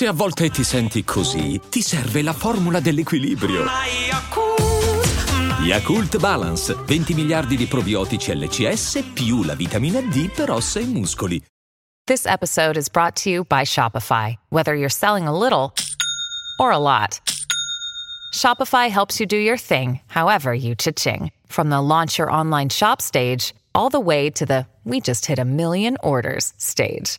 Se a volte ti senti così, ti serve la formula dell'equilibrio. Yakult Balance, 20 miliardi di probiotici LCS più la vitamina D per ossa e muscoli. This episode is brought to you by Shopify. Whether you're selling a little or a lot, Shopify helps you do your thing, however you cha-ching. From the launch your online shop stage, all the way to the we just hit a million orders stage.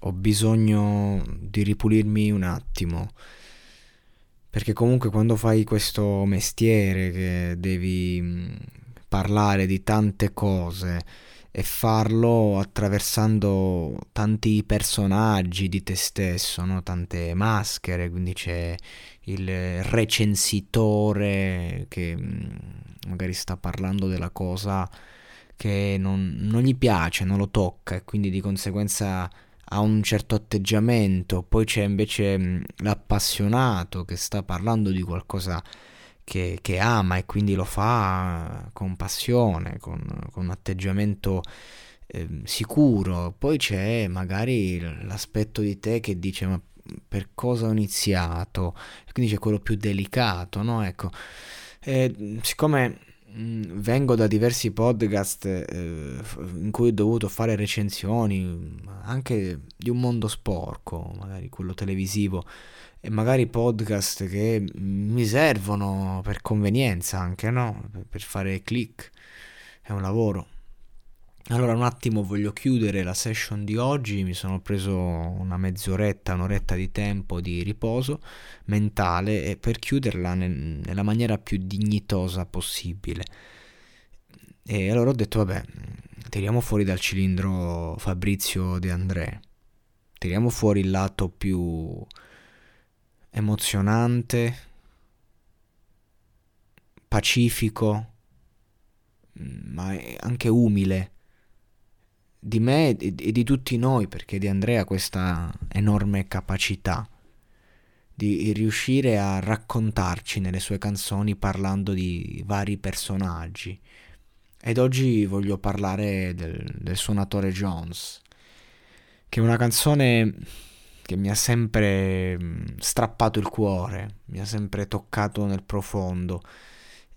Ho bisogno di ripulirmi un attimo. Perché comunque quando fai questo mestiere che devi mm, parlare di tante cose e farlo attraversando tanti personaggi di te stesso, no? tante maschere, quindi c'è il recensitore che mm, magari sta parlando della cosa che non, non gli piace, non lo tocca e quindi di conseguenza ha un certo atteggiamento, poi c'è invece l'appassionato che sta parlando di qualcosa che, che, ama e quindi lo fa con passione, con, con un atteggiamento eh, sicuro. Poi c'è magari l'aspetto di te che dice ma per cosa ho iniziato? Quindi c'è quello più delicato, no? Ecco, eh, siccome vengo da diversi podcast eh, in cui ho dovuto fare recensioni anche di un mondo sporco, magari quello televisivo, e magari podcast che mi servono per convenienza anche, no? Per fare click, è un lavoro. Allora un attimo voglio chiudere la session di oggi, mi sono preso una mezz'oretta, un'oretta di tempo di riposo mentale e per chiuderla nel, nella maniera più dignitosa possibile. E allora ho detto vabbè, tiriamo fuori dal cilindro Fabrizio De André, tiriamo fuori il lato più emozionante, pacifico, ma anche umile di me e di tutti noi, perché di Andrea questa enorme capacità di riuscire a raccontarci nelle sue canzoni parlando di vari personaggi. Ed oggi voglio parlare del, del suonatore Jones, che è una canzone che mi ha sempre strappato il cuore, mi ha sempre toccato nel profondo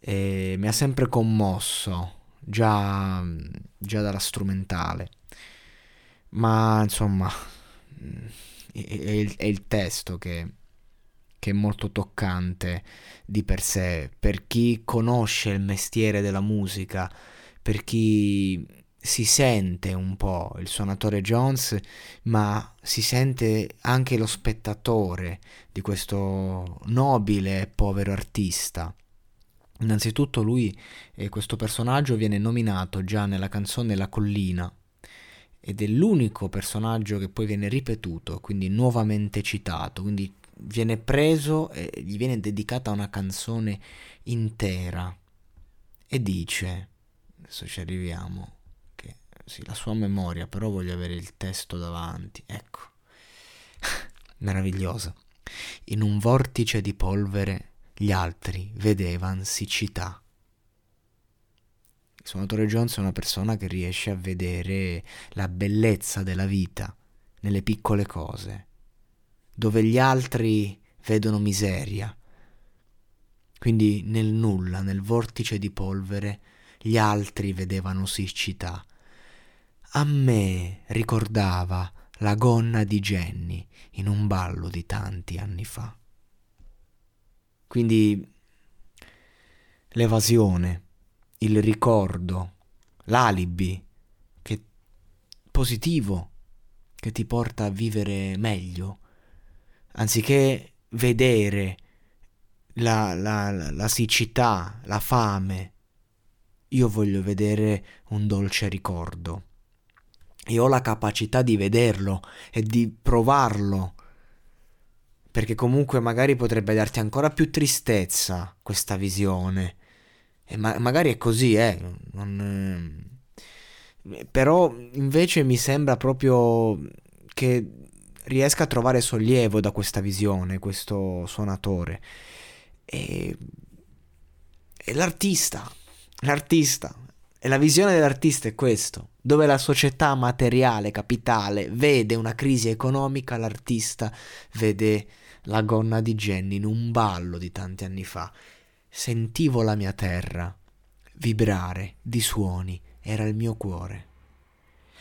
e mi ha sempre commosso già, già dalla strumentale. Ma insomma, è, è, il, è il, testo che, che è molto toccante di per sé, per chi conosce il mestiere della musica, per chi si sente un po' il suonatore Jones, ma si sente anche lo spettatore di questo nobile e povero artista. Innanzitutto lui, eh, questo personaggio, viene nominato già nella canzone La collina ed è l'unico personaggio che poi viene ripetuto, quindi nuovamente citato, quindi viene preso e gli viene dedicata una canzone intera e dice, adesso ci arriviamo, che sì, la sua memoria, però voglio avere il testo davanti, ecco, meravigliosa. In un vortice di polvere gli altri vedevan siccità. Il suonatore Jones è una persona che riesce a vedere la bellezza della vita nelle piccole cose, dove gli altri vedono miseria. Quindi nel nulla, nel vortice di polvere, gli altri vedevano siccità. A me ricordava la gonna di Jenny in un ballo di tanti anni fa. Quindi l'evasione, il ricordo, l'alibi che positivo che ti porta a vivere meglio, anziché vedere la, la, la siccità, la fame. Io voglio vedere un dolce ricordo. E ho la capacità di vederlo e di provarlo. Perché comunque magari potrebbe darti ancora più tristezza questa visione. E ma- magari è così, eh. Non, eh. Però invece mi sembra proprio che riesca a trovare sollievo da questa visione, questo suonatore. E, e l'artista, l'artista, e la visione dell'artista è questo, dove la società materiale, capitale, vede una crisi economica, l'artista vede la gonna di Jenny in un ballo di tanti anni fa. Sentivo la mia terra vibrare di suoni, era il mio cuore.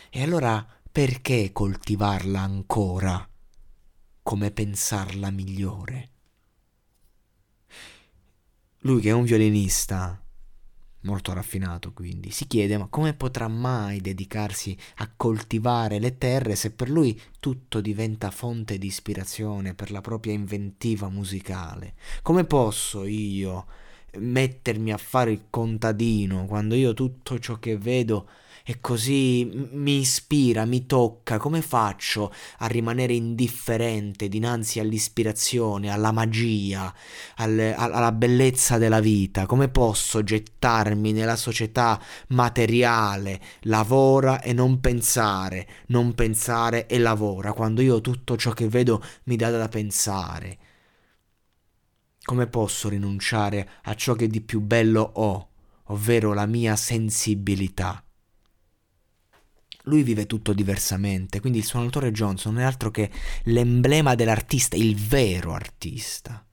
E allora perché coltivarla ancora come pensarla migliore? Lui che è un violinista molto raffinato quindi, si chiede ma come potrà mai dedicarsi a coltivare le terre se per lui tutto diventa fonte di ispirazione per la propria inventiva musicale? Come posso io mettermi a fare il contadino quando io tutto ciò che vedo e così mi ispira, mi tocca, come faccio a rimanere indifferente dinanzi all'ispirazione, alla magia, al, alla bellezza della vita? Come posso gettarmi nella società materiale, lavora e non pensare, non pensare e lavora, quando io tutto ciò che vedo mi dà da pensare? Come posso rinunciare a ciò che di più bello ho, ovvero la mia sensibilità? Lui vive tutto diversamente, quindi il suonatore Johnson non è altro che l'emblema dell'artista, il vero artista.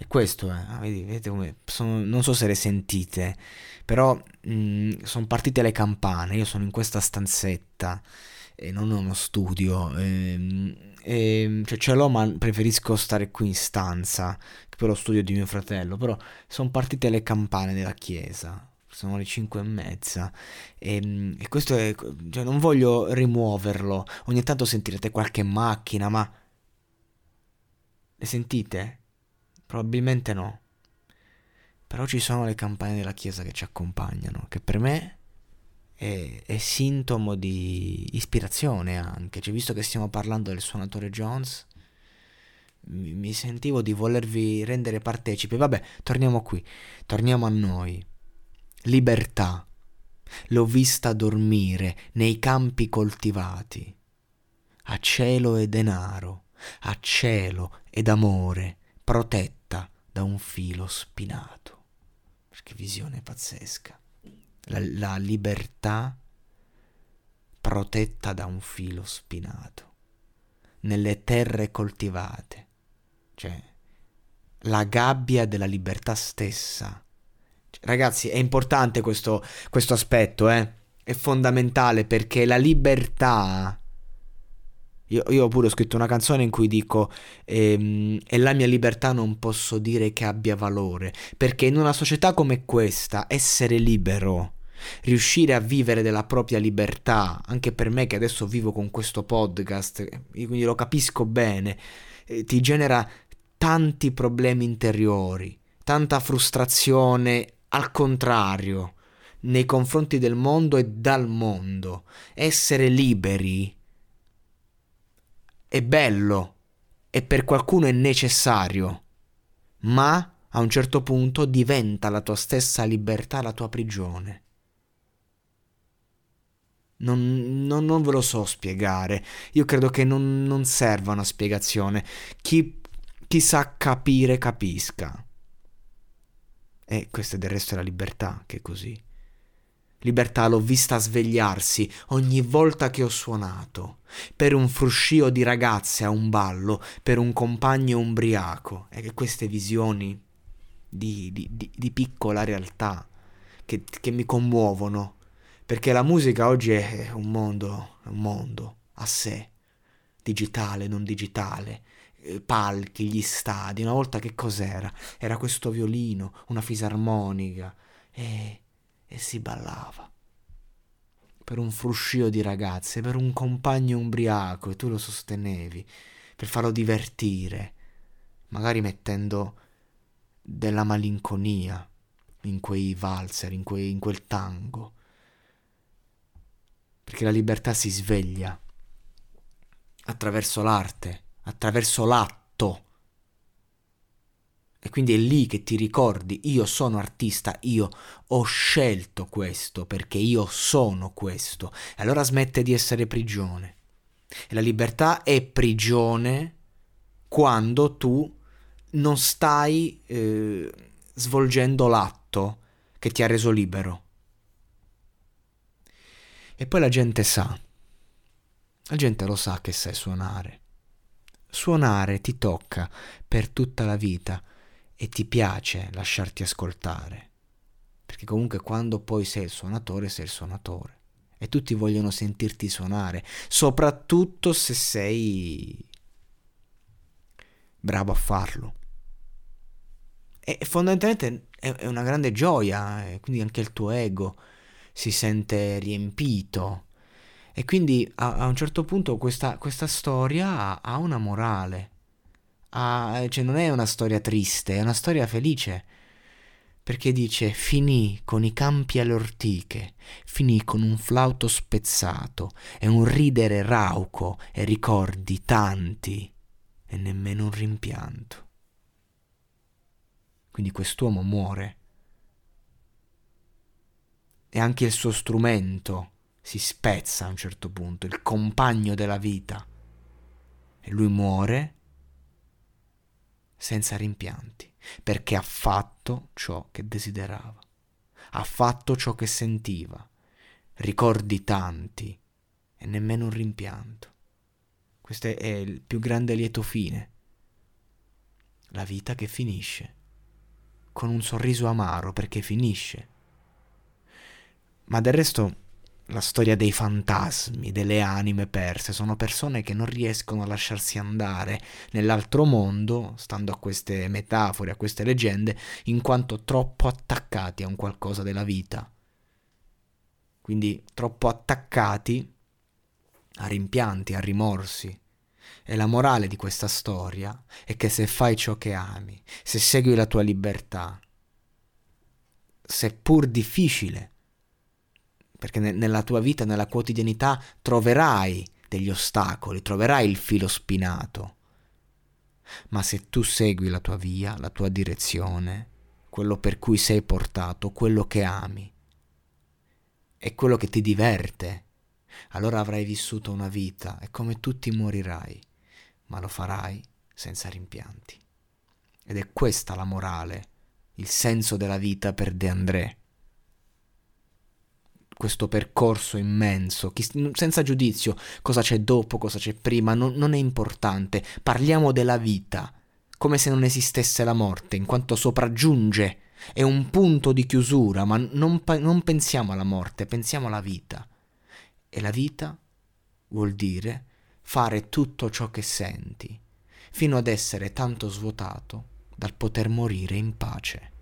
E questo è, ah, vedete come, sono, non so se le sentite, però mm, sono partite le campane, io sono in questa stanzetta e non ho uno studio, e, ehm, e, ehm, cioè ce l'ho ma preferisco stare qui in stanza, che per lo studio di mio fratello, però sono partite le campane della chiesa, sono le 5 e mezza e, ehm, e questo è, cioè non voglio rimuoverlo, ogni tanto sentirete qualche macchina, ma le sentite? Probabilmente no. Però ci sono le campane della chiesa che ci accompagnano, che per me è, è sintomo di ispirazione anche. Cioè, visto che stiamo parlando del suonatore Jones, mi, mi sentivo di volervi rendere partecipi. Vabbè, torniamo qui, torniamo a noi libertà. L'ho vista dormire nei campi coltivati, a cielo e denaro, a cielo ed amore, protetta da un filo spinato. Che visione pazzesca. La, la libertà protetta da un filo spinato, nelle terre coltivate, cioè la gabbia della libertà stessa Ragazzi, è importante questo, questo aspetto, eh? È fondamentale perché la libertà... Io, io pure ho scritto una canzone in cui dico ehm, e la mia libertà non posso dire che abbia valore, perché in una società come questa essere libero, riuscire a vivere della propria libertà, anche per me che adesso vivo con questo podcast, quindi lo capisco bene, eh, ti genera tanti problemi interiori, tanta frustrazione al contrario, nei confronti del mondo e dal mondo. Essere liberi è bello e per qualcuno è necessario, ma a un certo punto diventa la tua stessa libertà la tua prigione. Non, non, non ve lo so spiegare, io credo che non, non serva una spiegazione. Chi, chi sa capire capisca. E questa del resto è la libertà, che è così. Libertà l'ho vista svegliarsi ogni volta che ho suonato, per un fruscio di ragazze a un ballo, per un compagno umbriaco. E queste visioni di, di, di, di piccola realtà che, che, mi commuovono, perché la musica oggi è un mondo, un mondo a sé, digitale, non digitale, palchi, gli stadi. Una volta che cos'era? Era questo violino, una fisarmonica e, e si ballava. Per un fruscio di ragazze, per un compagno umbriaco e tu lo sostenevi. per farlo divertire, magari mettendo della malinconia in quei valzer, in, quei, in quel tango. Perché la libertà si sveglia attraverso l'arte, attraverso l'atto. E quindi è lì che ti ricordi, io sono artista, io ho scelto questo perché io sono questo. E allora smette di essere prigione. E la libertà è prigione quando tu non stai eh, svolgendo l'atto che ti ha reso libero. E poi la gente sa, la gente lo sa che sai suonare. Suonare ti tocca per tutta la vita e ti piace lasciarti ascoltare. Perché comunque quando poi sei il suonatore, sei il suonatore. E tutti vogliono sentirti suonare, soprattutto se sei bravo a farlo. E fondamentalmente è una grande gioia, e quindi anche il tuo ego si sente riempito. E quindi a, a un certo punto questa, questa storia ha, ha, una morale. Ha, cioè non è una storia triste, è una storia felice. Perché dice finì con i campi alle ortiche, finì con un flauto spezzato e un ridere rauco e ricordi tanti e nemmeno un rimpianto. Quindi quest'uomo muore. E anche il suo strumento si spezza a un certo punto, il compagno della vita. E lui muore senza rimpianti, perché ha fatto ciò che desiderava, ha fatto ciò che sentiva, ricordi tanti e nemmeno un rimpianto. Questo è il più grande lieto fine. La vita che finisce, con un sorriso amaro perché finisce. Ma del resto la storia dei fantasmi, delle anime perse, sono persone che non riescono a lasciarsi andare nell'altro mondo, stando a queste metafore, a queste leggende, in quanto troppo attaccati a un qualcosa della vita. Quindi troppo attaccati a rimpianti, a rimorsi. E la morale di questa storia è che se fai ciò che ami, se segui la tua libertà, seppur difficile, perché ne- nella tua vita, nella quotidianità, troverai degli ostacoli, troverai il filo spinato. Ma se tu segui la tua via, la tua direzione, quello per cui sei portato, quello che ami, e quello che ti diverte, allora avrai vissuto una vita e come tutti morirai, ma lo farai senza rimpianti. Ed è questa la morale, il senso della vita per De André. Questo percorso immenso, senza giudizio, cosa c'è dopo, cosa c'è prima, non, non è importante. Parliamo della vita, come se non esistesse la morte, in quanto sopraggiunge, è un punto di chiusura, ma non, non pensiamo alla morte, pensiamo alla vita. E la vita vuol dire fare tutto ciò che senti, fino ad essere tanto svuotato dal poter morire in pace.